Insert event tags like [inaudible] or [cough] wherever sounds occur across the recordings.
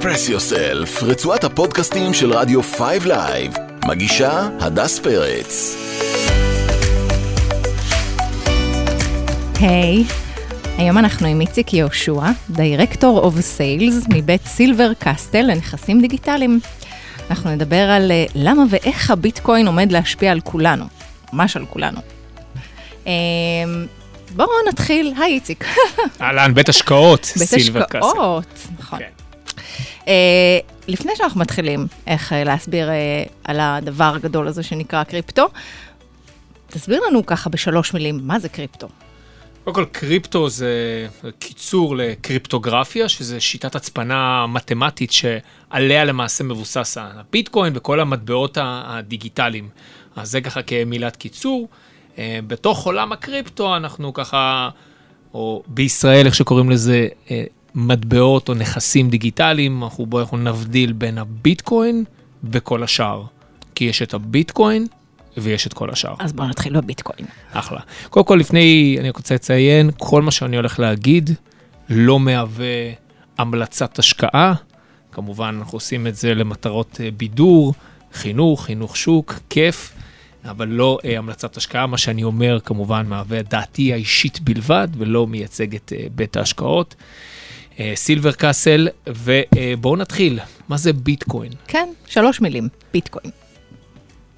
Express Yourself, רצועת הפודקאסטים של רדיו 5 לייב. מגישה הדס פרץ. היי, היום אנחנו עם איציק יהושע, director of sales מבית סילבר קסטל לנכסים דיגיטליים. אנחנו נדבר על אה, למה ואיך הביטקוין עומד להשפיע על כולנו, ממש על כולנו. אה, בואו נתחיל, היי איציק. אהלן, בית השקעות, בית סילבר קאסל. השקעות, נכון. אה, לפני שאנחנו מתחילים איך אה, להסביר אה, על הדבר הגדול הזה שנקרא קריפטו, תסביר לנו ככה בשלוש מילים, מה זה קריפטו? קודם כל, קריפטו זה קיצור לקריפטוגרפיה, שזה שיטת הצפנה מתמטית שעליה למעשה מבוסס הביטקוין וכל המטבעות הדיגיטליים. אז זה ככה כמילת קיצור. אה, בתוך עולם הקריפטו אנחנו ככה, או בישראל, איך שקוראים לזה, מטבעות או נכסים דיגיטליים, אנחנו בואו אנחנו נבדיל בין הביטקוין וכל השאר. כי יש את הביטקוין ויש את כל השאר. אז בואו נתחיל בביטקוין. אחלה. קודם כל, לפני, אני רוצה לציין, כל מה שאני הולך להגיד לא מהווה המלצת השקעה. כמובן, אנחנו עושים את זה למטרות אה, בידור, חינוך, חינוך שוק, כיף, אבל לא אה, המלצת השקעה. מה שאני אומר, כמובן, מהווה דעתי האישית בלבד, ולא מייצג את אה, בית ההשקעות. אה, סילבר קאסל, ובואו נתחיל. מה זה ביטקוין? כן, שלוש מילים, ביטקוין.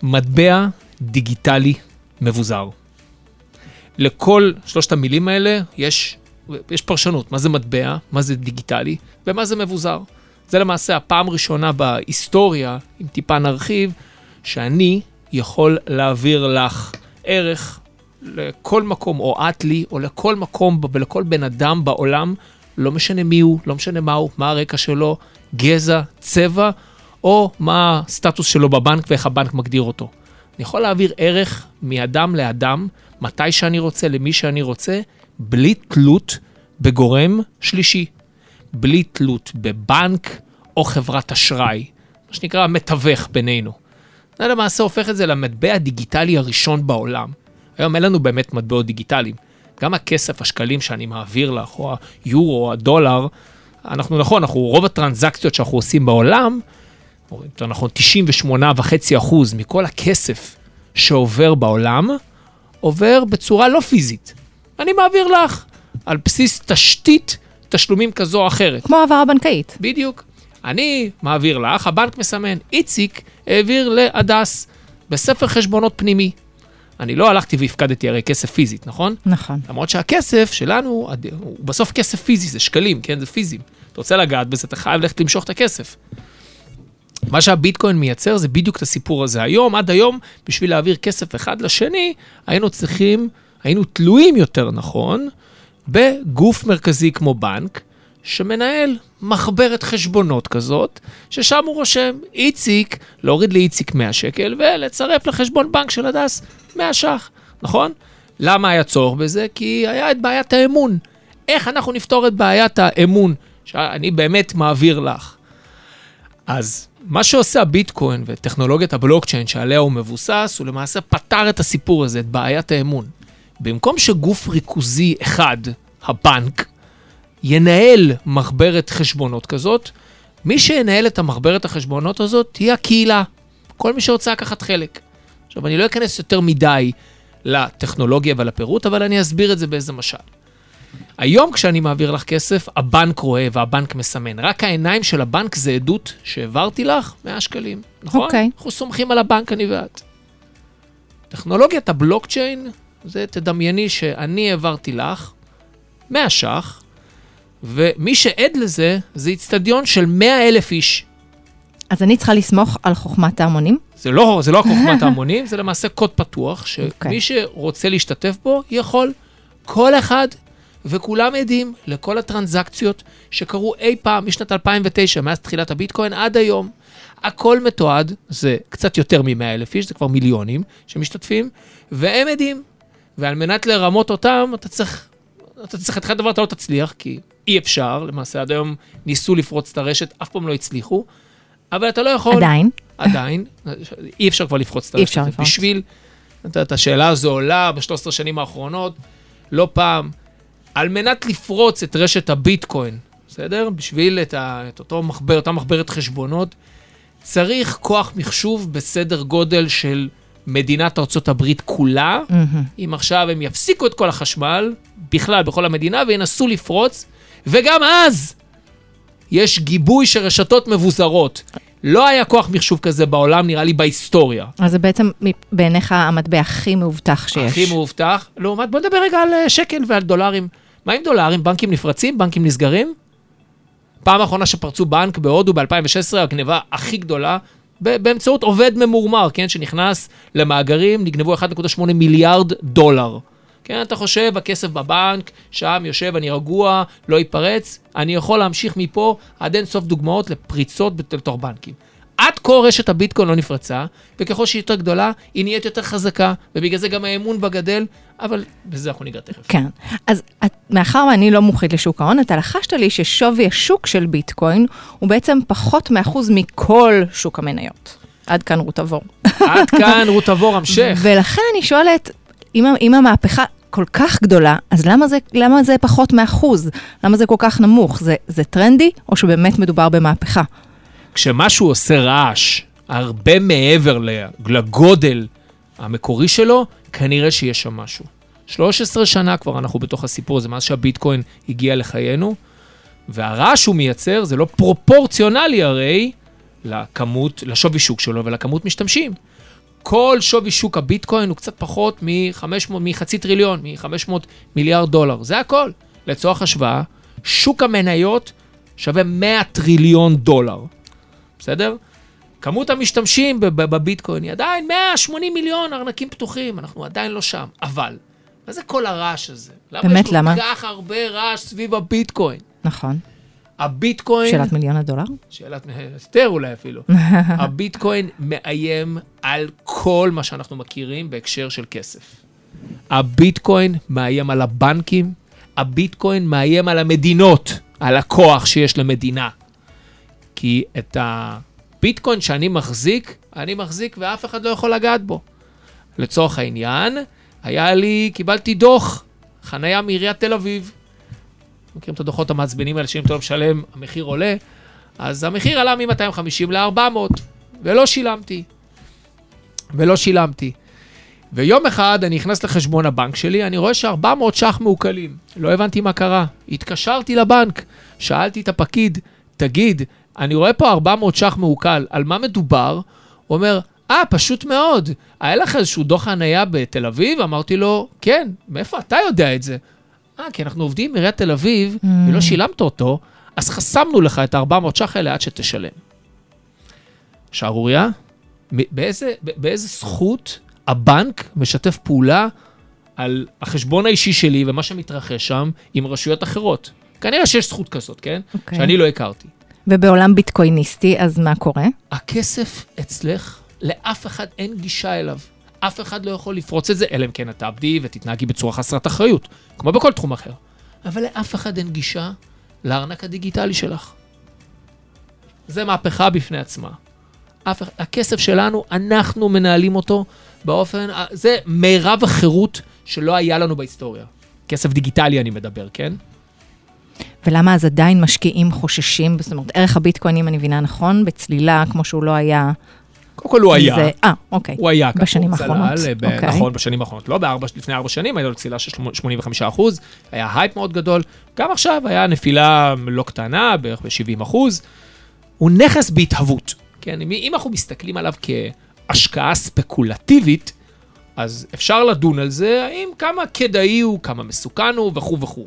מטבע דיגיטלי מבוזר. לכל שלושת המילים האלה יש, יש פרשנות, מה זה מטבע, מה זה דיגיטלי ומה זה מבוזר. זה למעשה הפעם הראשונה בהיסטוריה, אם טיפה נרחיב, שאני יכול להעביר לך ערך לכל מקום, או את לי, או לכל מקום ולכל בן אדם בעולם, לא משנה מי הוא, לא משנה מה הוא, מה הרקע שלו, גזע, צבע, או מה הסטטוס שלו בבנק ואיך הבנק מגדיר אותו. אני יכול להעביר ערך מאדם לאדם, מתי שאני רוצה, למי שאני רוצה, בלי תלות בגורם שלישי. בלי תלות בבנק או חברת אשראי, מה שנקרא מתווך בינינו. זה למעשה הופך את זה למטבע הדיגיטלי הראשון בעולם. היום אין לנו באמת מטבעות דיגיטליים. גם הכסף, השקלים שאני מעביר לך, או היורו, או הדולר, אנחנו נכון, אנחנו, רוב הטרנזקציות שאנחנו עושים בעולם, או יותר נכון 98.5% מכל הכסף שעובר בעולם, עובר בצורה לא פיזית. אני מעביר לך על בסיס תשתית תשלומים כזו או אחרת. כמו העברה בנקאית. בדיוק. אני מעביר לך, הבנק מסמן, איציק העביר להדס בספר חשבונות פנימי. אני לא הלכתי והפקדתי הרי כסף פיזית, נכון? נכון. למרות שהכסף שלנו הוא בסוף כסף פיזי, זה שקלים, כן? זה פיזיים. אתה רוצה לגעת בזה, אתה חייב ללכת למשוך את הכסף. מה שהביטקוין מייצר זה בדיוק את הסיפור הזה. היום, עד היום, בשביל להעביר כסף אחד לשני, היינו צריכים, היינו תלויים יותר נכון, בגוף מרכזי כמו בנק, שמנהל מחברת חשבונות כזאת, ששם הוא רושם, איציק, להוריד לאיציק 100 שקל ולצרף לחשבון בנק של הדס 100 ש"ח, נכון? למה היה צורך בזה? כי היה את בעיית האמון. איך אנחנו נפתור את בעיית האמון שאני באמת מעביר לך? אז מה שעושה הביטקוין וטכנולוגיית הבלוקצ'יין שעליה הוא מבוסס, הוא למעשה פתר את הסיפור הזה, את בעיית האמון. במקום שגוף ריכוזי אחד, הבנק, ינהל מחברת חשבונות כזאת, מי שינהל את המחברת החשבונות הזאת תהיה הקהילה, כל מי שרוצה לקחת חלק. עכשיו, אני לא אכנס יותר מדי לטכנולוגיה ולפירוט, אבל אני אסביר את זה באיזה משל. היום כשאני מעביר לך כסף, הבנק רואה והבנק מסמן. רק העיניים של הבנק זה עדות שהעברתי לך 100 שקלים, נכון? אוקיי. אנחנו סומכים על הבנק, אני ואת. טכנולוגיית הבלוקצ'יין, זה תדמייני שאני העברתי לך 100 ש"ח, ומי שעד לזה, זה איצטדיון של 100 אלף איש. אז אני צריכה לסמוך על חוכמת ההמונים? זה לא, זה לא חוכמת [laughs] ההמונים, זה למעשה קוד פתוח, אוקיי. שמי שרוצה להשתתף בו, יכול. כל אחד, וכולם עדים לכל הטרנזקציות שקרו אי פעם משנת 2009, מאז תחילת הביטקוין עד היום. הכל מתועד, זה קצת יותר מ-100 אלף איש, זה כבר מיליונים שמשתתפים, והם עדים. ועל מנת לרמות אותם, אתה צריך, אתה צריך, אחד דבר אתה לא תצליח, כי אי אפשר, למעשה עד היום ניסו לפרוץ את הרשת, אף פעם לא הצליחו, אבל אתה לא יכול... עדיין. עדיין, אי אפשר כבר לפרוץ את אי הרשת. אפשר הזאת. לפרוץ. בשביל, את השאלה הזו עולה ב-13 שנים האחרונות, לא פעם, על מנת לפרוץ את רשת הביטקוין, בסדר? בשביל את, ה, את אותו מחבר, אותה מחברת חשבונות, צריך כוח מחשוב בסדר גודל של מדינת ארצות הברית כולה. מהמם. אם עכשיו הם יפסיקו את כל החשמל, בכלל, בכל המדינה, וינסו לפרוץ, וגם אז יש גיבוי של רשתות מבוזרות. לא היה כוח מחשוב כזה בעולם, נראה לי, בהיסטוריה. אז זה בעצם בעיניך המטבע הכי מאובטח שיש. הכי מאובטח. לעומת, בוא נדבר רגע על אה, שקל ועל דולרים. מה עם דולרים? בנקים נפרצים? בנקים נסגרים? פעם האחרונה שפרצו בנק בהודו ב-2016, הגניבה הכי גדולה, באמצעות עובד ממורמר, כן, שנכנס למאגרים, נגנבו 1.8 מיליארד דולר. כן, אתה חושב, הכסף בבנק, שם יושב, אני רגוע, לא ייפרץ, אני יכול להמשיך מפה עד אין סוף דוגמאות לפריצות לתוך בנקים. עד כה רשת הביטקוין לא נפרצה, וככל שהיא יותר גדולה, היא נהיית יותר חזקה, ובגלל זה גם האמון בה גדל, אבל בזה אנחנו ניגע תכף. כן. אז את, מאחר ואני לא מומחית לשוק ההון, אתה לחשת לי ששווי השוק של ביטקוין הוא בעצם פחות מאחוז מכל שוק המניות. עד כאן רות עבור. עד כאן רות עבור [laughs] המשך. ולכן אני שואלת, אם, אם המהפכה כל כך גדולה, אז למה זה, למה זה פחות מאחוז? למה זה כל כך נמוך? זה, זה טרנדי, או שבאמת מדובר במהפכה? כשמשהו עושה רעש הרבה מעבר לגודל המקורי שלו, כנראה שיש שם משהו. 13 שנה כבר אנחנו בתוך הסיפור הזה, מאז שהביטקוין הגיע לחיינו, והרעש שהוא מייצר זה לא פרופורציונלי הרי לכמות, לשווי שוק שלו ולכמות משתמשים. כל שווי שוק הביטקוין הוא קצת פחות מ-500, מחצי טריליון, מ-500 מיליארד דולר. זה הכל. לצורך השוואה, שוק המניות שווה 100 טריליון דולר. בסדר? כמות המשתמשים בביטקוין היא עדיין 180 מיליון ארנקים פתוחים, אנחנו עדיין לא שם. אבל, מה זה כל הרעש הזה? למה באמת, יש למה? כל כך הרבה רעש סביב הביטקוין? נכון. הביטקוין... שאלת מיליון הדולר? שאלת יותר אולי אפילו. [laughs] הביטקוין מאיים על כל מה שאנחנו מכירים בהקשר של כסף. הביטקוין מאיים על הבנקים, הביטקוין מאיים על המדינות, על הכוח שיש למדינה. כי את הביטקוין שאני מחזיק, אני מחזיק ואף אחד לא יכול לגעת בו. לצורך העניין, היה לי, קיבלתי דוח חנייה מעיריית תל אביב. מכירים את הדוחות המעצבנים האלה שאם אתה לא משלם, המחיר עולה? אז המחיר עלה מ-250 ל-400, ולא שילמתי. ולא שילמתי. ויום אחד אני נכנס לחשבון הבנק שלי, אני רואה ש-400 ש"ח מעוקלים. לא הבנתי מה קרה. התקשרתי לבנק, שאלתי את הפקיד, תגיד, אני רואה פה 400 ש"ח מעוקל, על מה מדובר? הוא אומר, אה, פשוט מאוד. היה לך איזשהו דוח חנייה בתל אביב? אמרתי לו, כן, מאיפה אתה יודע את זה? אה, כי אנחנו עובדים עם עיריית תל אביב, Mm. ולא שילמת אותו, אז חסמנו לך את ה-400 ש"ח האלה עד שתשלם. שערורייה? באיזה, באיזה זכות הבנק משתף פעולה על החשבון האישי שלי ומה שמתרחש שם עם רשויות אחרות? כנראה שיש זכות כזאת, כן? אוקיי. שאני לא הכרתי. ובעולם ביטקויניסטי, אז מה קורה? הכסף אצלך, לאף אחד אין גישה אליו. אף אחד לא יכול לפרוץ את זה, אלא אם כן את תעבדי ותתנהגי בצורה חסרת אחריות, כמו בכל תחום אחר. אבל לאף אחד אין גישה לארנק הדיגיטלי שלך. זה מהפכה בפני עצמה. אף, הכסף שלנו, אנחנו מנהלים אותו באופן, זה מירב החירות שלא היה לנו בהיסטוריה. כסף דיגיטלי אני מדבר, כן? ולמה אז עדיין משקיעים חוששים? זאת אומרת, ערך הביטקוין, אם אני מבינה נכון, בצלילה, כמו שהוא לא היה. קודם כל הוא היה. זה- אה, אוקיי. הוא היה ככה, בשנים האחרונות, אה, אוקיי. נכון, בשנים האחרונות. לא בארבע, לפני ארבע שנים הייתה לו צלילה של 85 אחוז, היה הייפ מאוד גדול. גם עכשיו היה נפילה לא קטנה, בערך ב-70 אחוז. הוא נכס בהתהוות. כן, אם אנחנו מסתכלים עליו כהשקעה ספקולטיבית, אז אפשר לדון על זה, האם כמה כדאי הוא, כמה מסוכן הוא וכו' וכו'.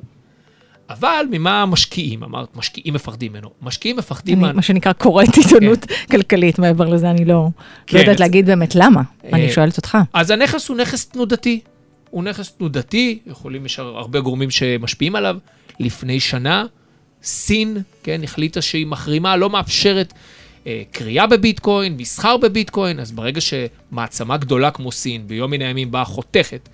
אבל ממה משקיעים? אמרת, משקיעים מפחדים ממנו. משקיעים מפחדים אני, מה... שנקרא, קוראת עיתונות כלכלית, מעבר לזה אני לא, כן, לא יודעת להגיד באמת למה. אני אה, שואלת אותך. אז הנכס הוא נכס תנודתי. הוא נכס תנודתי, יכולים, יש הרבה גורמים שמשפיעים עליו. לפני שנה, סין, כן, החליטה שהיא מחרימה, לא מאפשרת אה, קריאה בביטקוין, מסחר בביטקוין, אז ברגע שמעצמה גדולה כמו סין, ביום מן הימים באה חותכת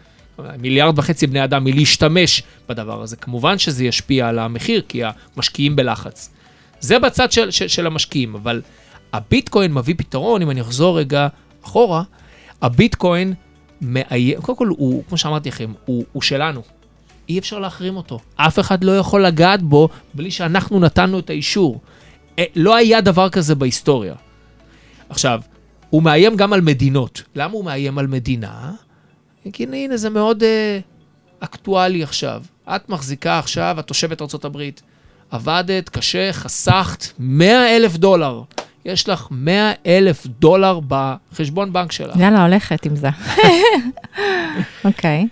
מיליארד וחצי בני אדם מלהשתמש בדבר הזה, כמובן שזה ישפיע על המחיר, כי המשקיעים בלחץ. זה בצד של, של, של המשקיעים, אבל הביטקוין מביא פתרון, אם אני אחזור רגע אחורה, הביטקוין מאיים, קודם כל, הוא, כמו שאמרתי לכם, הוא, הוא שלנו. אי אפשר להחרים אותו. אף אחד לא יכול לגעת בו בלי שאנחנו נתנו את האישור. אה, לא היה דבר כזה בהיסטוריה. עכשיו, הוא מאיים גם על מדינות. למה הוא מאיים על מדינה? כי הנה, זה מאוד אה, אקטואלי עכשיו. את מחזיקה עכשיו, את תושבת ארה"ב, עבדת קשה, חסכת 100 אלף דולר. יש לך 100 אלף דולר בחשבון בנק שלך. יאללה, הולכת עם זה. [laughs] אוקיי.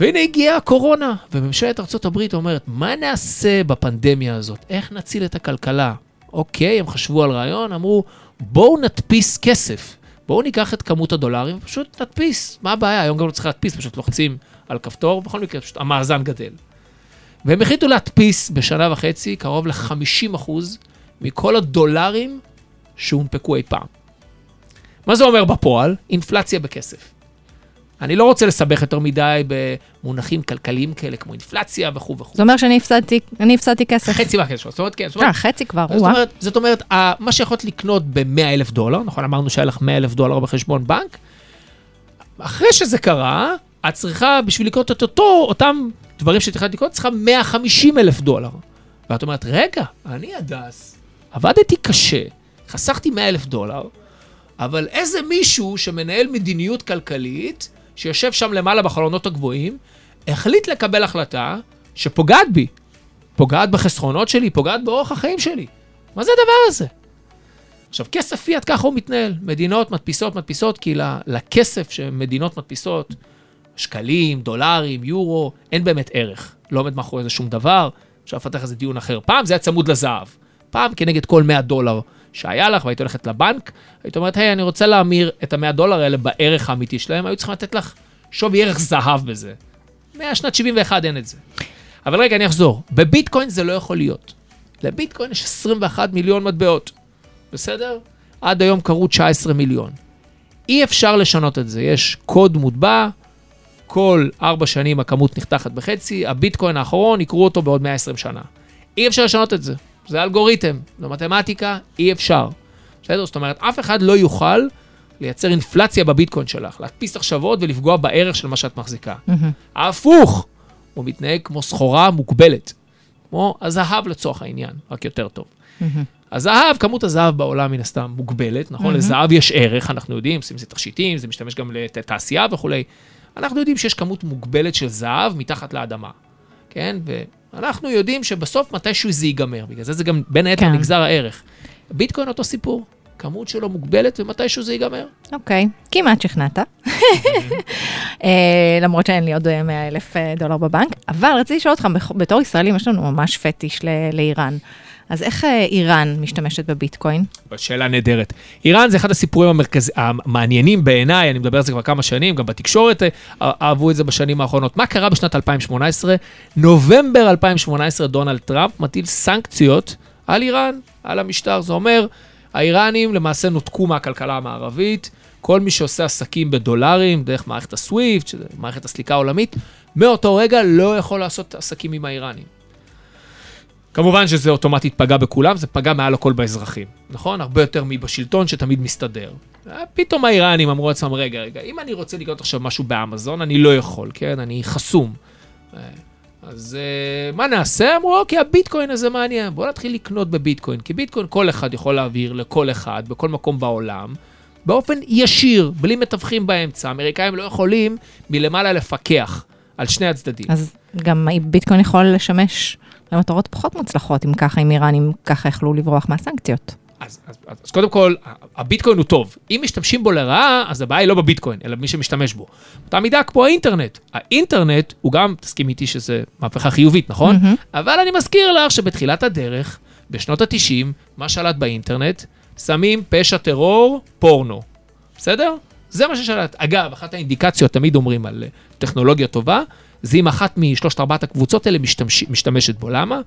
והנה הגיעה הקורונה, וממשלת ארה"ב אומרת, מה נעשה בפנדמיה הזאת? איך נציל את הכלכלה? אוקיי, הם חשבו על רעיון, אמרו, בואו נדפיס כסף. בואו ניקח את כמות הדולרים ופשוט נדפיס. מה הבעיה? היום גם לא צריך להדפיס, פשוט לוחצים על כפתור, בכל מקרה, פשוט המאזן גדל. והם החליטו להדפיס בשנה וחצי קרוב ל-50% מכל הדולרים שהונפקו אי פעם. מה זה אומר בפועל? אינפלציה בכסף. אני לא רוצה לסבך יותר מדי במונחים כלכליים כאלה, כמו אינפלציה וכו' וכו'. זה אומר שאני הפסדתי, אני הפסדתי כסף. חצי מהכסף, זאת אומרת, כן. זאת אה, אומרת, חצי כבר, זאת. אומרת, זאת אומרת, מה שיכולת לקנות ב-100 אלף דולר, נכון, אמרנו שהיה לך 100 אלף דולר בחשבון בנק, אחרי שזה קרה, את צריכה, בשביל לקנות את אותו, אותם דברים שאת יכולה לקנות, צריכה 150 אלף דולר. ואת אומרת, רגע, אני הדס, עבדתי קשה, חסכתי 100 אלף דולר, אבל איזה מישהו שמנהל מדיניות כלכלית, שיושב שם למעלה בחלונות הגבוהים, החליט לקבל החלטה שפוגעת בי. פוגעת בחסכונות שלי, פוגעת באורח החיים שלי. מה זה הדבר הזה? עכשיו, כסף פיאט ככה הוא מתנהל. מדינות מדפיסות, מדפיסות, כי לכסף שמדינות מדפיסות, שקלים, דולרים, יורו, אין באמת ערך. לא עומד מאחורי זה שום דבר. אפשר לפתח איזה דיון אחר. פעם זה היה צמוד לזהב. פעם כנגד כל 100 דולר שהיה לך, והיית הולכת לבנק, היית אומרת, היי, אני רוצה להמיר את ה-100 דולר האלה בערך האמיתי שלהם, היו צריכים לתת לך שווי ערך זהב בזה. מהשנת 71 אין את זה. אבל רגע, אני אחזור. בביטקוין זה לא יכול להיות. לביטקוין יש 21 מיליון מטבעות, בסדר? עד היום קרו 19 מיליון. אי אפשר לשנות את זה. יש קוד מוטבע, כל ארבע שנים הכמות נחתכת בחצי, הביטקוין האחרון, יקרו אותו בעוד 120 שנה. אי אפשר לשנות את זה. זה אלגוריתם, זו מתמטיקה, אי אפשר. בסדר? זאת אומרת, אף אחד לא יוכל לייצר אינפלציה בביטקוין שלך, להדפיס עכשיו ולפגוע בערך של מה שאת מחזיקה. ההפוך, הוא מתנהג כמו סחורה מוגבלת, כמו הזהב לצורך העניין, רק יותר טוב. הזהב, כמות הזהב בעולם מן הסתם מוגבלת, נכון? לזהב יש ערך, אנחנו יודעים, עושים זה תכשיטים, זה משתמש גם לתעשייה וכולי. אנחנו יודעים שיש כמות מוגבלת של זהב מתחת לאדמה, כן? ואנחנו יודעים שבסוף מתישהו זה ייגמר, בגלל זה זה גם בין היתר כן. נגזר הערך. ביטקוין אותו סיפור, כמות שלו מוגבלת ומתישהו זה ייגמר. אוקיי, כמעט שכנעת. [laughs] אה, למרות שאין לי עוד 100 אלף אה, דולר בבנק, אבל רציתי לשאול אותך, בתור ישראלים יש לנו ממש פטיש לאיראן. אז איך אה, איראן משתמשת בביטקוין? שאלה נהדרת. איראן זה אחד הסיפורים המרכז... המעניינים בעיניי, אני מדבר על זה כבר כמה שנים, גם בתקשורת אה, אהבו את זה בשנים האחרונות. מה קרה בשנת 2018? נובמבר 2018 דונלד טראמפ מטיל סנקציות על איראן, על המשטר. זה אומר, האיראנים למעשה נותקו מהכלכלה המערבית, כל מי שעושה עסקים בדולרים, דרך מערכת הסוויפט, מערכת הסליקה העולמית, מאותו רגע לא יכול לעשות עסקים עם האיראנים. כמובן שזה אוטומטית פגע בכולם, זה פגע מעל הכל באזרחים, נכון? הרבה יותר מבשלטון שתמיד מסתדר. אה, פתאום האיראנים אמרו לעצמם, רגע, רגע, אם אני רוצה לקנות עכשיו משהו באמזון, אני לא יכול, כן? אני חסום. אה, אז uh, מה נעשה? אמרו, אוקיי, הביטקוין הזה מעניין, בואו נתחיל לקנות בביטקוין, כי ביטקוין כל אחד יכול להעביר לכל אחד, בכל מקום בעולם, באופן ישיר, בלי מתווכים באמצע. האמריקאים לא יכולים מלמעלה לפקח על שני הצדדים. אז גם ביטקוין יכול לשמש למטרות פחות מוצלחות, אם ככה, אם איראנים ככה יכלו לברוח מהסנקציות. אז, אז, אז, אז קודם כל, הביטקוין הוא טוב. אם משתמשים בו לרעה, אז הבעיה היא לא בביטקוין, אלא במי שמשתמש בו. אותה מידה כמו האינטרנט. האינטרנט הוא גם, תסכים איתי שזה מהפכה חיובית, נכון? מהמם. אבל אני מזכיר לך שבתחילת הדרך, בשנות ה-90, מה שלט באינטרנט? שמים פשע טרור, פורנו. בסדר? זה מה ששלט. אגב, אחת האינדיקציות, תמיד אומרים על אה, טכנולוגיה טובה, זה אם אחת משלושת ארבעת הקבוצות האלה משתמש, משתמשת בו. למה?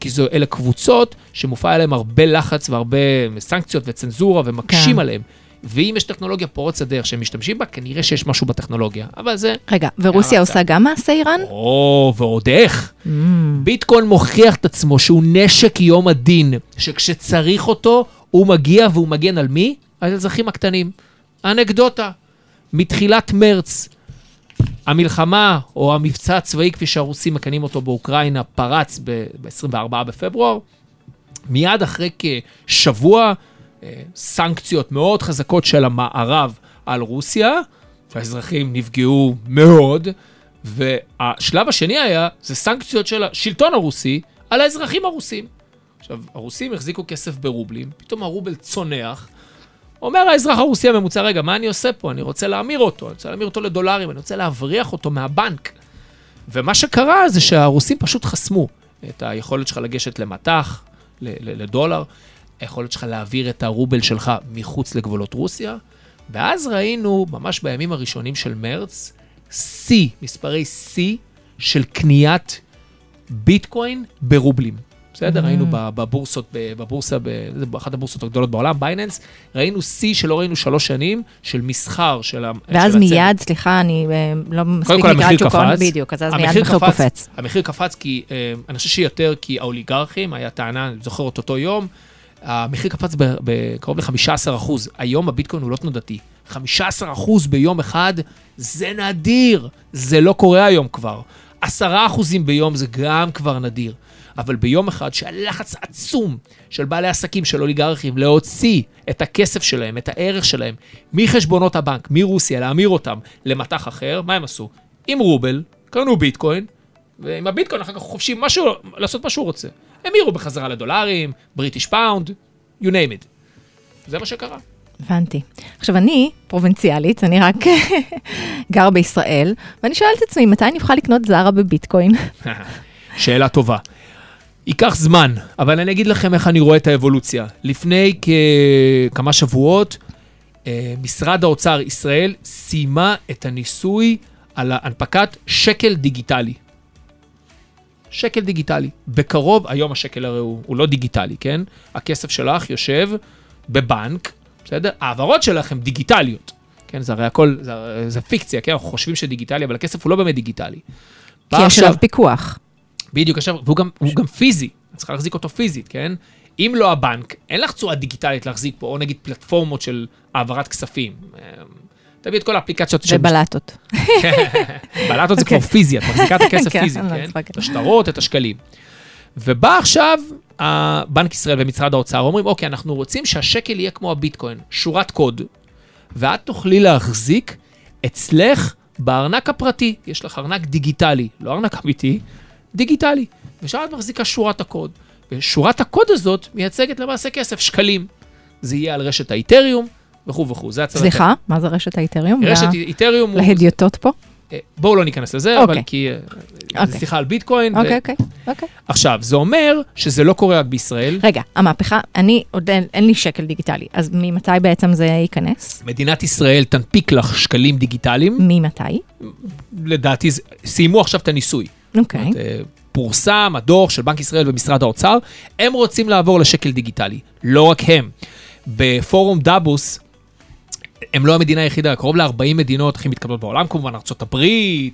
כי זו, אלה קבוצות שמופע עליהן הרבה לחץ והרבה סנקציות וצנזורה ומקשים כן. עליהן. ואם יש טכנולוגיה פורצת דרך שהם משתמשים בה, כנראה שיש משהו בטכנולוגיה. אבל זה... רגע, ורוסיה. עושה גם מעשה איראן? או, ועוד איך. Mm. ביטקוין מוכיח את עצמו שהוא נשק יום הדין, שכשצריך אותו, הוא מגיע והוא מגן על מי? על האזרחים הקטנים. אנקדוטה, מתחילת מרץ, המלחמה, או המבצע הצבאי, כפי שהרוסים מכנים אותו באוקראינה, פרץ ב-24 בפברואר. מיד אחרי כשבוע, אה, סנקציות מאוד חזקות של המערב על רוסיה, והאזרחים נפגעו מאוד, והשלב השני היה, זה סנקציות של השלטון הרוסי על האזרחים הרוסים. עכשיו, הרוסים החזיקו כסף ברובלים, פתאום הרובל צונח, אומר האזרח הרוסי הממוצע, רגע, מה אני עושה פה? אני רוצה להמיר אותו, אני רוצה להמיר אותו לדולרים, אני רוצה להבריח אותו מהבנק. ומה שקרה זה שהרוסים פשוט חסמו את היכולת שלך לגשת למטח, לדולר, היכולת שלך להעביר את הרובל שלך מחוץ לגבולות רוסיה, ואז ראינו, ממש בימים הראשונים של מרץ, שיא, מספרי שיא של קניית ביטקוין ברובלים. בסדר? Mm. היינו בבורסות, בבורסה, באחת הבורסות הגדולות בעולם, בייננס, ראינו שיא שלא ראינו שלוש שנים של מסחר של הצוות. ואז מיד, סליחה, אני אה, לא מספיק לקראת שוק ההון, בדיוק, אז אז מיד המחיר קופץ. המחיר קפץ כי, אה, אני חושב שיותר כי האוליגרכים, היה טענה, אני זוכר את אותו יום, המחיר קפץ בקרוב ל-15 אחוז. היום הביטקוין הוא לא תנודתי. 15 אחוז ביום אחד, זה נדיר. זה לא קורה היום כבר. 10 אחוזים ביום זה גם כבר נדיר. אבל ביום אחד שהלחץ עצום של בעלי עסקים, של אוליגרכים, להוציא את הכסף שלהם, את הערך שלהם, מחשבונות הבנק, מרוסיה, להמיר אותם למטח אחר, מה הם עשו? עם רובל, קנו ביטקוין, ועם הביטקוין אחר כך חופשי משהו, לעשות מה שהוא רוצה. המירו בחזרה לדולרים, British pound, you name it. זה מה שקרה. הבנתי. עכשיו, אני פרובינציאלית, אני רק [laughs] גרה בישראל, ואני שואלת את עצמי, מתי אני אוכל לקנות בזארה בביטקוין? [laughs] שאלה טובה. ייקח זמן, אבל אני אגיד לכם איך אני רואה את האבולוציה. לפני כמה שבועות, אה, משרד האוצר ישראל סיימה את הניסוי על הנפקת שקל דיגיטלי. שקל דיגיטלי. בקרוב, היום השקל הרי הוא, הוא לא דיגיטלי, כן? הכסף שלך יושב בבנק, בסדר? ההעברות שלך הן דיגיטליות. כן, זה הרי הכל, זה, זה פיקציה, כן? אנחנו חושבים שדיגיטלי, אבל הכסף הוא לא באמת דיגיטלי. כי יש עליו פיקוח. בדיוק, עכשיו, והוא גם, ש... גם פיזי, את צריכה להחזיק אותו פיזית, כן? אם לא הבנק, אין לך צורה דיגיטלית להחזיק פה, או נגיד פלטפורמות של העברת כספים. אמ, תביא את כל האפליקציות. ובלטות. [laughs] בלטות זה כבר אוקיי. פיזי, את מחזיקה את הכסף כן, פיזי, לא כן? את השטרות, את השקלים. ובא עכשיו בנק ישראל ומשרד האוצר, אומרים, אוקיי, אנחנו רוצים שהשקל יהיה כמו הביטקוין, שורת קוד, ואת תוכלי להחזיק אצלך בארנק הפרטי. יש לך ארנק דיגיטלי, לא ארנק אמיתי, דיגיטלי. ושם את מחזיקה שורת הקוד. ושורת הקוד הזאת מייצגת למעשה כסף, שקלים. זה יהיה על רשת האיתריום וכו' וכו'. זה הצד סליחה, מה זה רשת האיתריום? רשת איתריום הוא... להדיוטות פה? אה, בואו לא ניכנס לזה, okay. אבל אוקיי. כי... Okay. אה, אוקיי. שיחה על ביטקוין. אוקיי, אוקיי, אוקיי. עכשיו, זה אומר שזה לא קורה רק בישראל. רגע, המהפכה, אני עוד אין, אין לי שקל דיגיטלי, אז ממתי בעצם זה ייכנס? מדינת ישראל תנפיק לך שקלים דיגיטליים. ממתי? לדעתי, סיימו עכשיו את הניסוי. אוקיי. Okay. אה, פורסם הדוח של בנק ישראל ומשרד האוצר, הם רוצים לעבור לשקל דיגיטלי. לא רק הם. בפורום דאבוס, הם לא המדינה היחידה, קרוב ל-40 מדינות הכי מתקבלות בעולם, כמובן ארה"ב,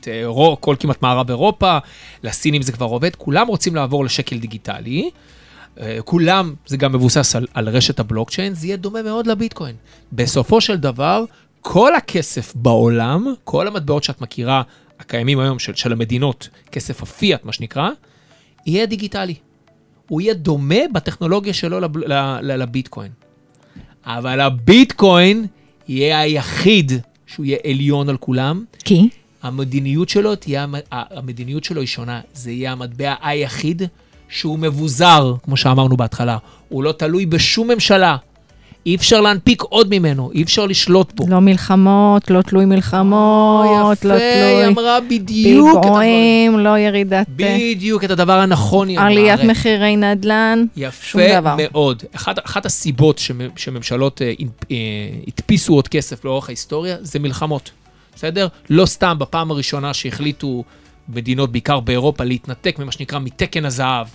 אה, כל כמעט מערב אירופה, לסינים זה כבר עובד, כולם רוצים לעבור לשקל דיגיטלי. אה, כולם, זה גם מבוסס על, על רשת הבלוקצ'יין, זה יהיה דומה מאוד לביטקוין. בסופו של דבר, כל הכסף בעולם, כל המטבעות שאת מכירה, הקיימים היום של, של המדינות, כסף הפיאט, מה שנקרא, יהיה דיגיטלי. הוא יהיה דומה בטכנולוגיה שלו לב, לביטקוין. אבל הביטקוין יהיה היחיד שהוא יהיה עליון על כולם. כי? המדיניות שלו תהיה, המדיניות שלו היא שונה. זה יהיה המטבע היחיד שהוא מבוזר, כמו שאמרנו בהתחלה. הוא לא תלוי בשום ממשלה. אי אפשר להנפיק עוד ממנו, אי אפשר לשלוט בו. לא מלחמות, לא תלוי מלחמות, לא תלוי... יפה, היא אמרה בדיוק את פיגועים, לא ירידת... בדיוק את הדבר הנכון היא אמרה. עליית מחירי נדל"ן, שום דבר. יפה מאוד. אחת, אחת הסיבות שממשלות אה, אה, הדפיסו עוד כסף לאורך ההיסטוריה, זה מלחמות. בסדר? לא סתם בפעם הראשונה שהחליטו מדינות, בעיקר באירופה, להתנתק ממה שנקרא מתקן הזהב,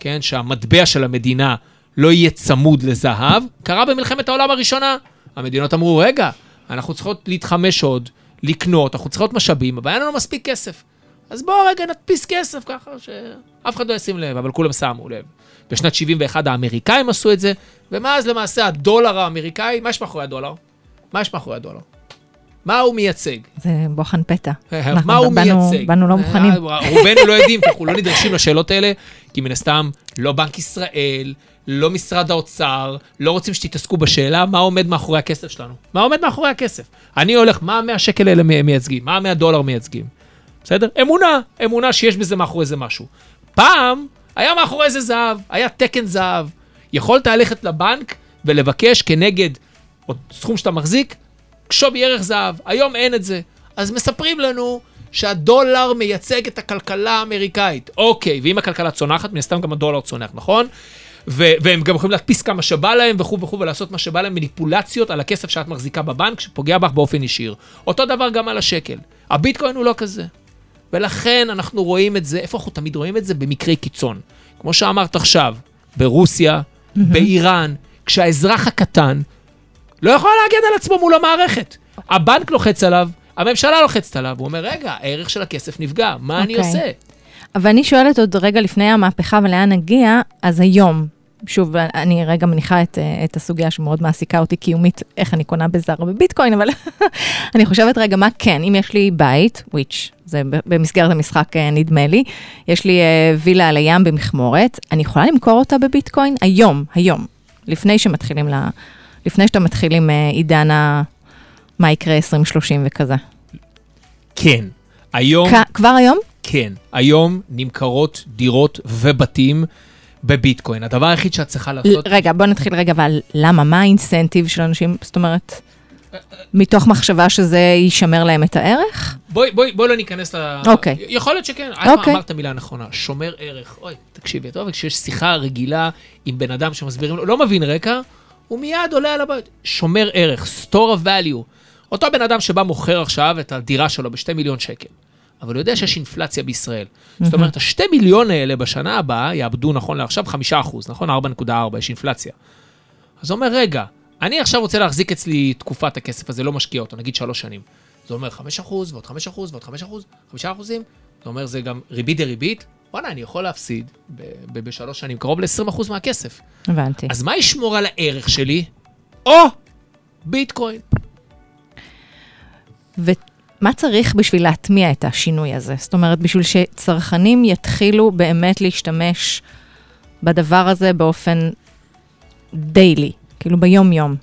כן? שהמטבע של המדינה לא יהיה צמוד לזהב, קרה במלחמת העולם הראשונה. המדינות אמרו, רגע, אנחנו צריכות להתחמש עוד, לקנות, אנחנו צריכות משאבים, אבל אין לנו מספיק כסף. אז בואו רגע נדפיס כסף ככה, שאף אחד לא ישים לב, אבל כולם שמו לב. בשנת 71 האמריקאים עשו את זה, ומאז למעשה הדולר האמריקאי, מה יש מאחורי הדולר? מה יש מאחורי הדולר? מה הוא מייצג? זה בוחן פתע. אנחנו מה הוא באנו- מייצג? באנו לא מוכנים. אה, רובנו לא יודעים, כי אנחנו לא נדרשים לשאלות האלה, כי מן הסתם, לא בנק ישראל, לא משרד האוצר, לא רוצים שתתעסקו בשאלה מה עומד מאחורי הכסף שלנו. מה עומד מאחורי הכסף? אני הולך, מה ה-100 שקל האלה מי- מייצגים? מה ה-100 דולר מייצגים? בסדר? אמונה, אמונה שיש בזה מאחורי זה משהו. פעם היה מאחורי זה זהב, היה תקן זהב. יכולת ללכת לבנק ולבקש כנגד סכום שאתה מחזיק, שווי ערך זהב. היום אין את זה. אז מספרים לנו שהדולר מייצג את הכלכלה האמריקאית. אוקיי, ואם הכלכלה צונחת, מן הסתם גם הדולר צונח, נכון? ו- והם גם יכולים להדפיס כמה שבא להם וכו' וכו' ולעשות מה שבא להם, מניפולציות על הכסף שאת מחזיקה בבנק, שפוגע בך באופן ישיר. אותו דבר גם על השקל. הביטקוין הוא לא כזה. ולכן אנחנו רואים את זה, איפה אנחנו תמיד רואים את זה? במקרי קיצון. כמו שאמרת עכשיו, ברוסיה, באיראן, כשהאזרח הקטן לא יכול להגן על עצמו מול המערכת. הבנק לוחץ עליו, הממשלה לוחצת עליו, הוא אומר, רגע, הערך של הכסף נפגע, מה אני אוקיי. עושה? אבל אני שואלת עוד רגע לפני המהפכה ולאן נגיע, אז היום, שוב, אני רגע מניחה את, אה, את הסוגיה שמאוד מעסיקה אותי קיומית, איך אני קונה בזר בביטקוין, אבל [laughs] אני חושבת רגע, מה כן, אם יש לי בית, which זה במסגרת המשחק אה, נדמה לי, יש לי אה, וילה על הים במכמורת, אני יכולה למכור אותה בביטקוין היום, היום, לפני שמתחילים ל... לפני שאתה מתחיל עם עידן ה... מה יקרה 2030 וכזה. כן. היום, כ- כבר היום? כן. היום נמכרות דירות ובתים בביטקוין. הדבר היחיד שאת צריכה לעשות... רגע, בוא נתחיל רגע, אבל למה? מה האינסנטיב של אנשים? זאת אומרת, מתוך מחשבה שזה יישמר להם את הערך? בואי, בואי, בואי לא ניכנס ל... אוקיי. יכול להיות שכן. אוקיי. אוקיי. אמרת מילה נכונה, שומר ערך. אוי, תקשיבי, טוב, כשיש שיחה רגילה עם בן אדם שמסבירים לו, לא מבין רקע, הוא מיד עולה על הבית. שומר ערך, store of value. אותו בן אדם שבא מוכר עכשיו את הדירה שלו ב-2 מיליון שקל, אבל הוא יודע שיש אינפלציה בישראל. זאת אומרת, ה-2 מיליון האלה בשנה הבאה יאבדו נכון לעכשיו 5 אחוז, נכון? 4.4, יש אינפלציה. אז הוא אומר, רגע, אני עכשיו רוצה להחזיק אצלי תקופת הכסף הזה, לא משקיע אותו, נגיד שלוש שנים. זה אומר 5 אחוז, ועוד 5 אחוז, ועוד 5 אחוז, 5 אחוזים. זה אומר, זה גם ריבית דריבית. וואלה, אני יכול להפסיד בשלוש שנים קרוב ל-20 אחוז מהכסף. הבנתי. אז מה ישמור על הערך שלי? או ביטקוין. ומה צריך בשביל להטמיע את השינוי הזה? זאת אומרת, בשביל שצרכנים יתחילו באמת להשתמש בדבר הזה באופן דיילי, כאילו ביום-יום.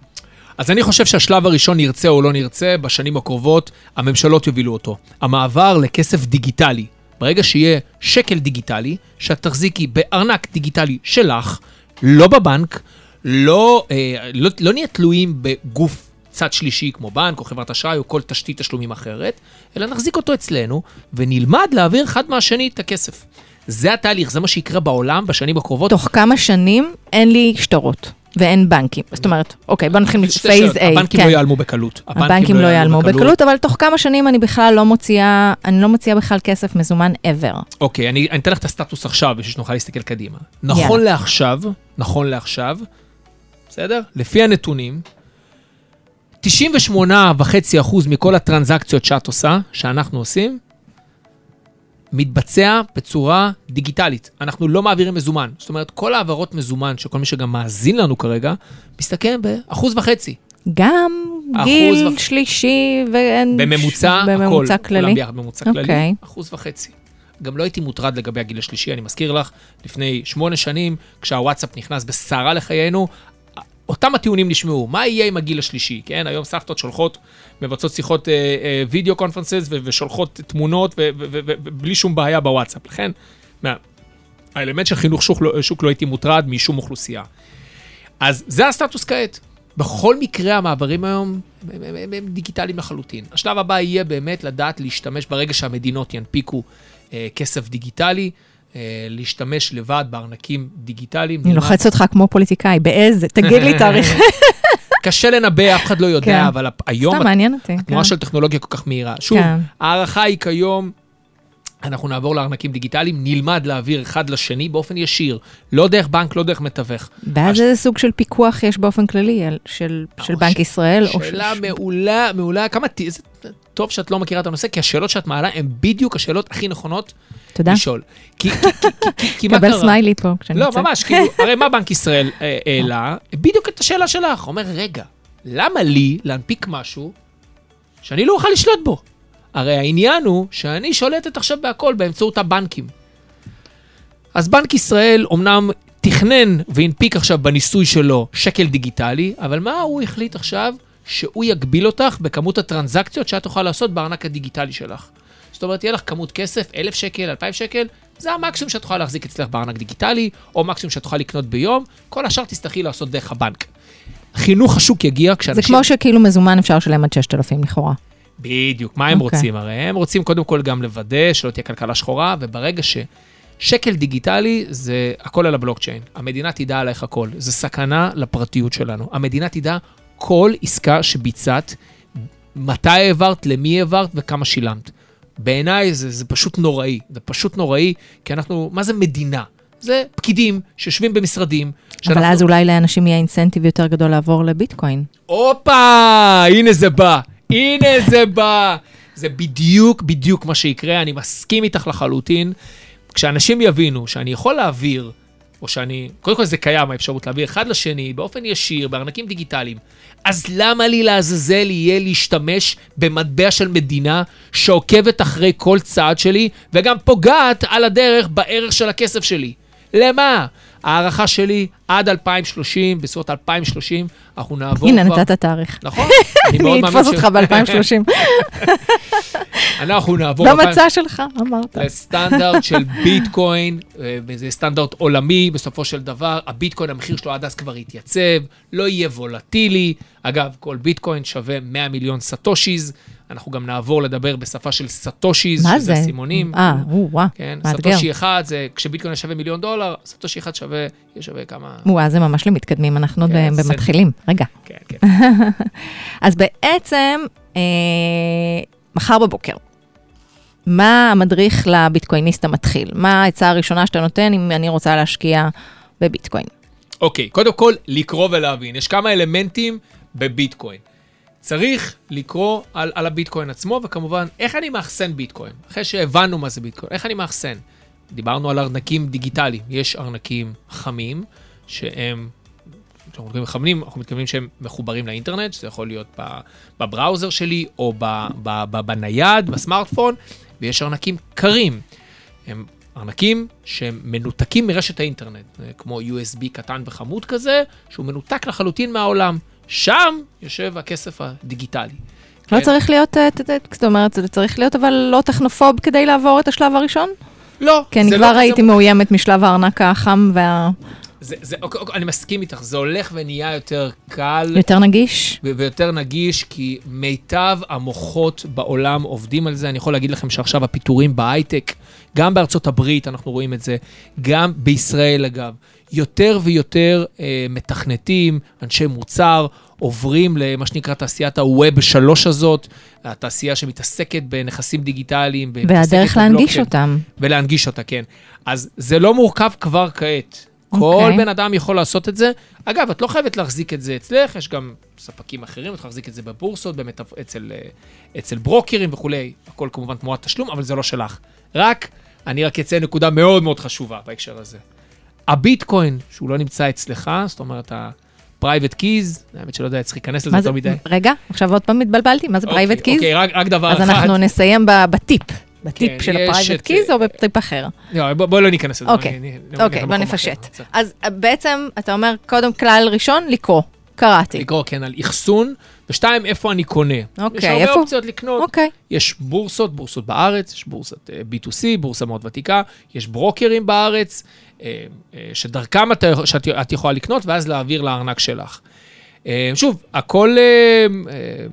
אז אני חושב שהשלב הראשון, נרצה או לא נרצה, בשנים הקרובות, הממשלות יובילו אותו. המעבר לכסף דיגיטלי. ברגע שיהיה שקל דיגיטלי, שאת תחזיקי בארנק דיגיטלי שלך, לא בבנק, לא, אה, לא, לא נהיה תלויים בגוף צד שלישי כמו בנק או חברת אשראי או כל תשתית תשלומים אחרת, אלא נחזיק אותו אצלנו ונלמד להעביר אחד מהשני את הכסף. זה התהליך, זה מה שיקרה בעולם בשנים הקרובות. תוך כמה שנים אין לי שטרות ואין בנקים. זאת אומרת, אוקיי, בוא נתחיל שאלות. A. הבנקים כן. לא ייעלמו בקלות. הבנקים לא ייעלמו בקלות, אבל תוך כמה שנים אני בכלל לא מוציאה, אני לא מוציאה בכלל כסף מזומן ever. אוקיי, אני, אני אתן לך את הסטטוס עכשיו, בשביל שנוכל להסתכל קדימה. נכון. לעכשיו, נכון לעכשיו, בסדר? לפי הנתונים, 98.5% מכל הטרנזקציות שאת עושה, שאנחנו עושים, מתבצע בצורה דיגיטלית. אנחנו לא מעבירים מזומן. זאת אומרת, כל העברות מזומן, שכל מי שגם מאזין לנו כרגע, מסתכם באחוז וחצי. גם אחוז גיל וח- שלישי ואין... בממוצע, הכל. בממוצע כללי. כולם ביחד בממוצע כללי, אוקיי. אחוז וחצי. גם לא הייתי מוטרד לגבי הגיל השלישי, אני מזכיר לך, לפני שמונה שנים, כשהוואטסאפ נכנס בסערה לחיינו, אותם הטיעונים נשמעו, מה יהיה עם הגיל השלישי, כן? היום סבתות שולחות, מבצעות שיחות אה, אה, וידאו קונפרנסס ושולחות תמונות ובלי שום בעיה בוואטסאפ. לכן, מה, האלמנט של חינוך שוק לא, שוק לא הייתי מוטרד משום אוכלוסייה. אז זה הסטטוס כעת. בכל מקרה המעברים היום הם, הם, הם, הם דיגיטליים לחלוטין. השלב הבא יהיה באמת לדעת להשתמש ברגע שהמדינות ינפיקו אה, כסף דיגיטלי, להשתמש לבד בארנקים דיגיטליים. אני לוחצת אותך כמו פוליטיקאי, באיזה? תגיד לי תאריך. [laughs] קשה לנבא, אף אחד לא יודע, כן. אבל היום סתם מעניין אותי. התנועה כן. של טכנולוגיה כל כך מהירה. שוב, כן. ההערכה היא כיום, אנחנו נעבור לארנקים דיגיטליים, נלמד להעביר אחד לשני באופן ישיר, לא דרך בנק, לא דרך מתווך. ואז איזה סוג של פיקוח יש באופן כללי על- של של או בנק ש- ישראל? שאלה ש- מעולה, מעולה, כמה, איזה טוב שאת לא מכירה את הנושא, כי השאלות שאת מעלה הן בדיוק השאלות הכי נכונות תודה. לשאול. כי, כי, כי, כי, כי, מה קבל קרה? סמיילי פה כשאני לא, יוצאת. ממש, כאילו, הרי מה בנק ישראל אה, העלה? בדיוק את השאלה שלך. אומר, רגע, למה לי להנפיק משהו שאני לא אוכל לשלוט בו. הרי העניין הוא שאני שולטת עכשיו בהכל באמצעות הבנקים. אז בנק ישראל אומנם תכנן והנפיק עכשיו בניסוי שלו שקל דיגיטלי, אבל מה הוא החליט עכשיו? שהוא יגביל אותך בכמות הטרנזקציות שאת תוכל לעשות בארנק הדיגיטלי שלך. זאת אומרת, יהיה לך כמות כסף, 1,000 שקל, 2,000 שקל, זה המקסימום שאת יכולה להחזיק אצלך בארנק דיגיטלי, או מקסימום שאת יכולה לקנות ביום, כל השאר תצטרכי לעשות דרך הבנק. חינוך השוק יגיע כשאנשים... זה כמו שכאילו מזומן אפשר לשלם עד 6,000 לכאורה. בדיוק, מה הם אוקיי. רוצים? הרי הם רוצים קודם כל גם לוודא שלא תהיה כלכלה שחורה, וברגע ששקל דיגיטלי זה הכל על הבלוקצ'יין. המדינה תדע עלייך הכל, זה סכנה לפרטיות שלנו. המדינה תדע כל עסקה שביצעת, מתי העברת, למי העברת וכמה שילמת. בעיניי זה, זה פשוט נוראי, זה פשוט נוראי, כי אנחנו, מה זה מדינה? זה פקידים שיושבים במשרדים. אבל אז אולי לאנשים יהיה אינסנטיב יותר גדול לעבור לביטקוין. הופה, הנה זה בא, הנה זה בא. זה בדיוק, בדיוק מה שיקרה, אני מסכים איתך לחלוטין. כשאנשים יבינו שאני יכול להעביר, או שאני, קודם כל זה קיים, האפשרות להעביר אחד לשני באופן ישיר, בארנקים דיגיטליים, אז למה לי לעזאזל יהיה להשתמש במטבע של מדינה שעוקבת אחרי כל צעד שלי, וגם פוגעת על הדרך בערך של הכסף שלי? למה? ההערכה שלי, עד 2030, בסביבות 2030, אנחנו נעבור הנה, כבר... נתת תאריך. נכון? [laughs] אני מאוד אני מאמין אתפוס אותך ב-2030. [laughs] אנחנו נעבור... במצע שלך, אמרת. לסטנדרט של [laughs] ביטקוין, אה, וזה סטנדרט עולמי, בסופו של דבר, הביטקוין, המחיר שלו עד אז כבר יתייצב, לא יהיה וולטילי. אגב, כל ביטקוין שווה 100 מיליון סטושיז. אנחנו גם נעבור לדבר בשפה של סטושיז, שזה זה? הסימונים. אה, או, וואה, כן, מאתגר. סטושי אחד זה, כשביטקוין שווה מיליון דולר, סטושי אחד שווה, יהיה שווה כמה... וואה, זה ממש למתקדמים, אנחנו עוד כן, ב- זה- במתחילים. רגע. כן, כן. [laughs] אז בעצם, אה, מחר בבוקר, מה המדריך לביטקויניסט המתחיל? מה העצה הראשונה שאתה נותן אם אני רוצה להשקיע בביטקוין? אוקיי, קודם כל, לקרוא ולהבין. יש כמה אלמנטים בביטקוין. צריך לקרוא על, על הביטקוין עצמו, וכמובן, איך אני מאחסן ביטקוין? אחרי שהבנו מה זה ביטקוין, איך אני מאחסן? דיברנו על ארנקים דיגיטליים. יש ארנקים חמים, שהם, כשאנחנו מתכוונים חמים, אנחנו מתכוונים שהם מחוברים לאינטרנט, שזה יכול להיות בבראוזר שלי, או ב, ב, ב, בנייד, בסמארטפון, ויש ארנקים קרים. הם ארנקים שהם מנותקים מרשת האינטרנט, כמו USB קטן וחמוד כזה, שהוא מנותק לחלוטין מהעולם. שם יושב הכסף הדיגיטלי. לא כן? צריך להיות, אה, זאת אומרת, זה צריך להיות אבל לא טכנופוב כדי לעבור את השלב הראשון? לא, כי אני כבר לא, הייתי זה, מאוימת משלב הארנק החם וה... זה, זה, אוקיי, אוקיי, אני מסכים איתך, זה הולך ונהיה יותר קל יותר נגיש. ו- ויותר נגיש, כי מיטב המוחות בעולם עובדים על זה. אני יכול להגיד לכם שעכשיו הפיטורים בהייטק, גם בארצות הברית אנחנו רואים את זה, גם בישראל אגב, יותר ויותר אה, מתכנתים, אנשי מוצר, עוברים למה שנקרא תעשיית הווב שלוש הזאת, התעשייה שמתעסקת בנכסים דיגיטליים. והדרך להנגיש בבלוקצ'יין. אותם. ולהנגיש אותה, כן. אז זה לא מורכב כבר כעת. כל אוקיי. בן אדם יכול לעשות את זה. אגב, את לא חייבת להחזיק את זה אצלך, יש גם ספקים אחרים, את יכולה להחזיק את זה בבורסות, באמת אצל, אצל ברוקרים וכולי, הכל כמובן תמורת תשלום, אבל זה לא שלך. רק, אני רק אציין נקודה מאוד מאוד חשובה בהקשר הזה. הביטקוין, שהוא לא נמצא אצלך, זאת אומרת, ה-private keys, האמת שלא יודע, צריך להיכנס לזה יותר מדי. רגע, עכשיו עוד פעם התבלבלתי, מה זה private אוקיי, keys? אוקיי, רק, רק דבר אז אחד. אנחנו נסיים ב- בטיפ. בטיפ כן, של ה private את- keys או בטיפ אחר? לא, בוא, בוא לא ניכנס לזה. אוקיי, אוקיי, בוא נפשט. אחר. אז בעצם אתה אומר, קודם כלל ראשון, לקרוא. קראתי. לקרוא, כן, על אחסון, ושתיים, איפה אני קונה. אוקיי, יש הרבה איפה? אופציות לקנות. אוקיי. יש בורסות, בורסות בארץ, יש בורסת אה, B2C, בורסה מאוד ותיקה, יש ברוקרים בארץ, אה, אה, שדרכם את, שאת, את יכולה לקנות, ואז להעביר לארנק שלך. שוב, הכל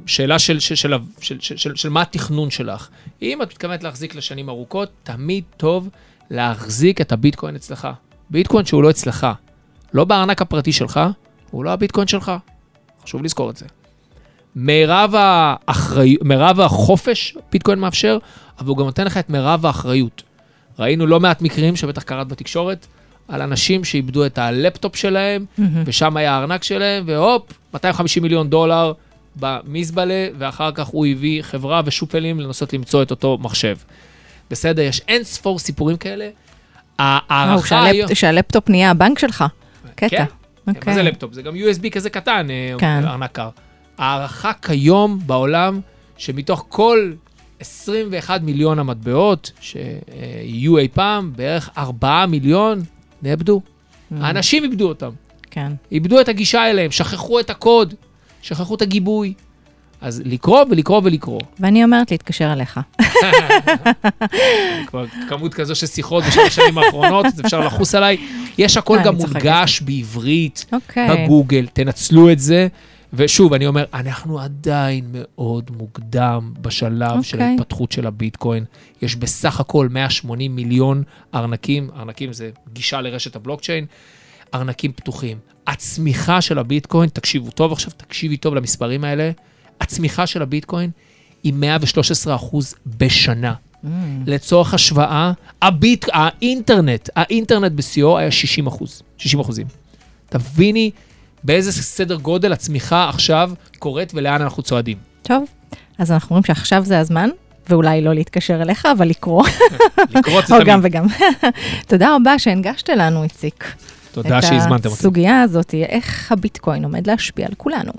שאלה של, של, של, של, של, של, של מה התכנון שלך. אם את מתכוונת להחזיק לשנים ארוכות, תמיד טוב להחזיק את הביטקוין אצלך. ביטקוין שהוא לא אצלך, לא בארנק הפרטי שלך, הוא לא הביטקוין שלך. חשוב לזכור את זה. מירב, האחרי... מירב החופש ביטקוין מאפשר, אבל הוא גם נותן לך את מירב האחריות. ראינו לא מעט מקרים שבטח קראת בתקשורת, על אנשים שאיבדו את הלפטופ שלהם, ושם היה הארנק שלהם, והופ, 250 מיליון דולר במזבלה, ואחר כך הוא הביא חברה ושופלים לנסות למצוא את אותו מחשב. בסדר, יש אין ספור סיפורים כאלה. ההערכה היום... שהלפ- שהלפטופ נהיה הבנק שלך. קטע. כן, כן, אוקיי. מה זה לפטופ? זה גם USB כזה קטן, אה, כן. ארנק קר. ההערכה כיום בעולם שמתוך כל 21 מיליון המטבעות שיהיו אי פעם, בערך 4 מיליון נאבדו. Mm. האנשים איבדו אותם. כן. איבדו את הגישה אליהם, שכחו את הקוד, שכחו את הגיבוי. אז לקרוא ולקרוא ולקרוא. ואני אומרת להתקשר אליך. [laughs] כבר כמות כזו של שיחות בשלוש השנים האחרונות, אז אפשר לחוס עליי. יש הכל אה, גם. מונגש בעברית, אוקיי. בגוגל, תנצלו את זה. ושוב, אני אומר, אנחנו עדיין מאוד מוקדם בשלב של אוקיי. ההתפתחות של הביטקוין. יש בסך הכל 180 מיליון ארנקים, ארנקים זה גישה לרשת הבלוקצ'יין, ארנקים פתוחים. הצמיחה של הביטקוין, תקשיבו טוב עכשיו, תקשיבי טוב למספרים האלה, הצמיחה של הביטקוין היא 113 אחוז בשנה. Mm. לצורך השוואה, הביט, האינטרנט, האינטרנט בשיאו היה 60 אחוז, 60 אחוזים. תביני באיזה סדר גודל הצמיחה עכשיו קורית ולאן אנחנו צועדים. טוב, אז אנחנו אומרים שעכשיו זה הזמן, ואולי לא להתקשר אליך, אבל לקרוא, [laughs] לקרוא את זה או תמיד. גם וגם. [laughs] תודה רבה שהנגשת לנו, איציק. תודה שהזמנתם את אותי. הסוגיה הזאת, איך הביטקוין עומד להשפיע על כולנו.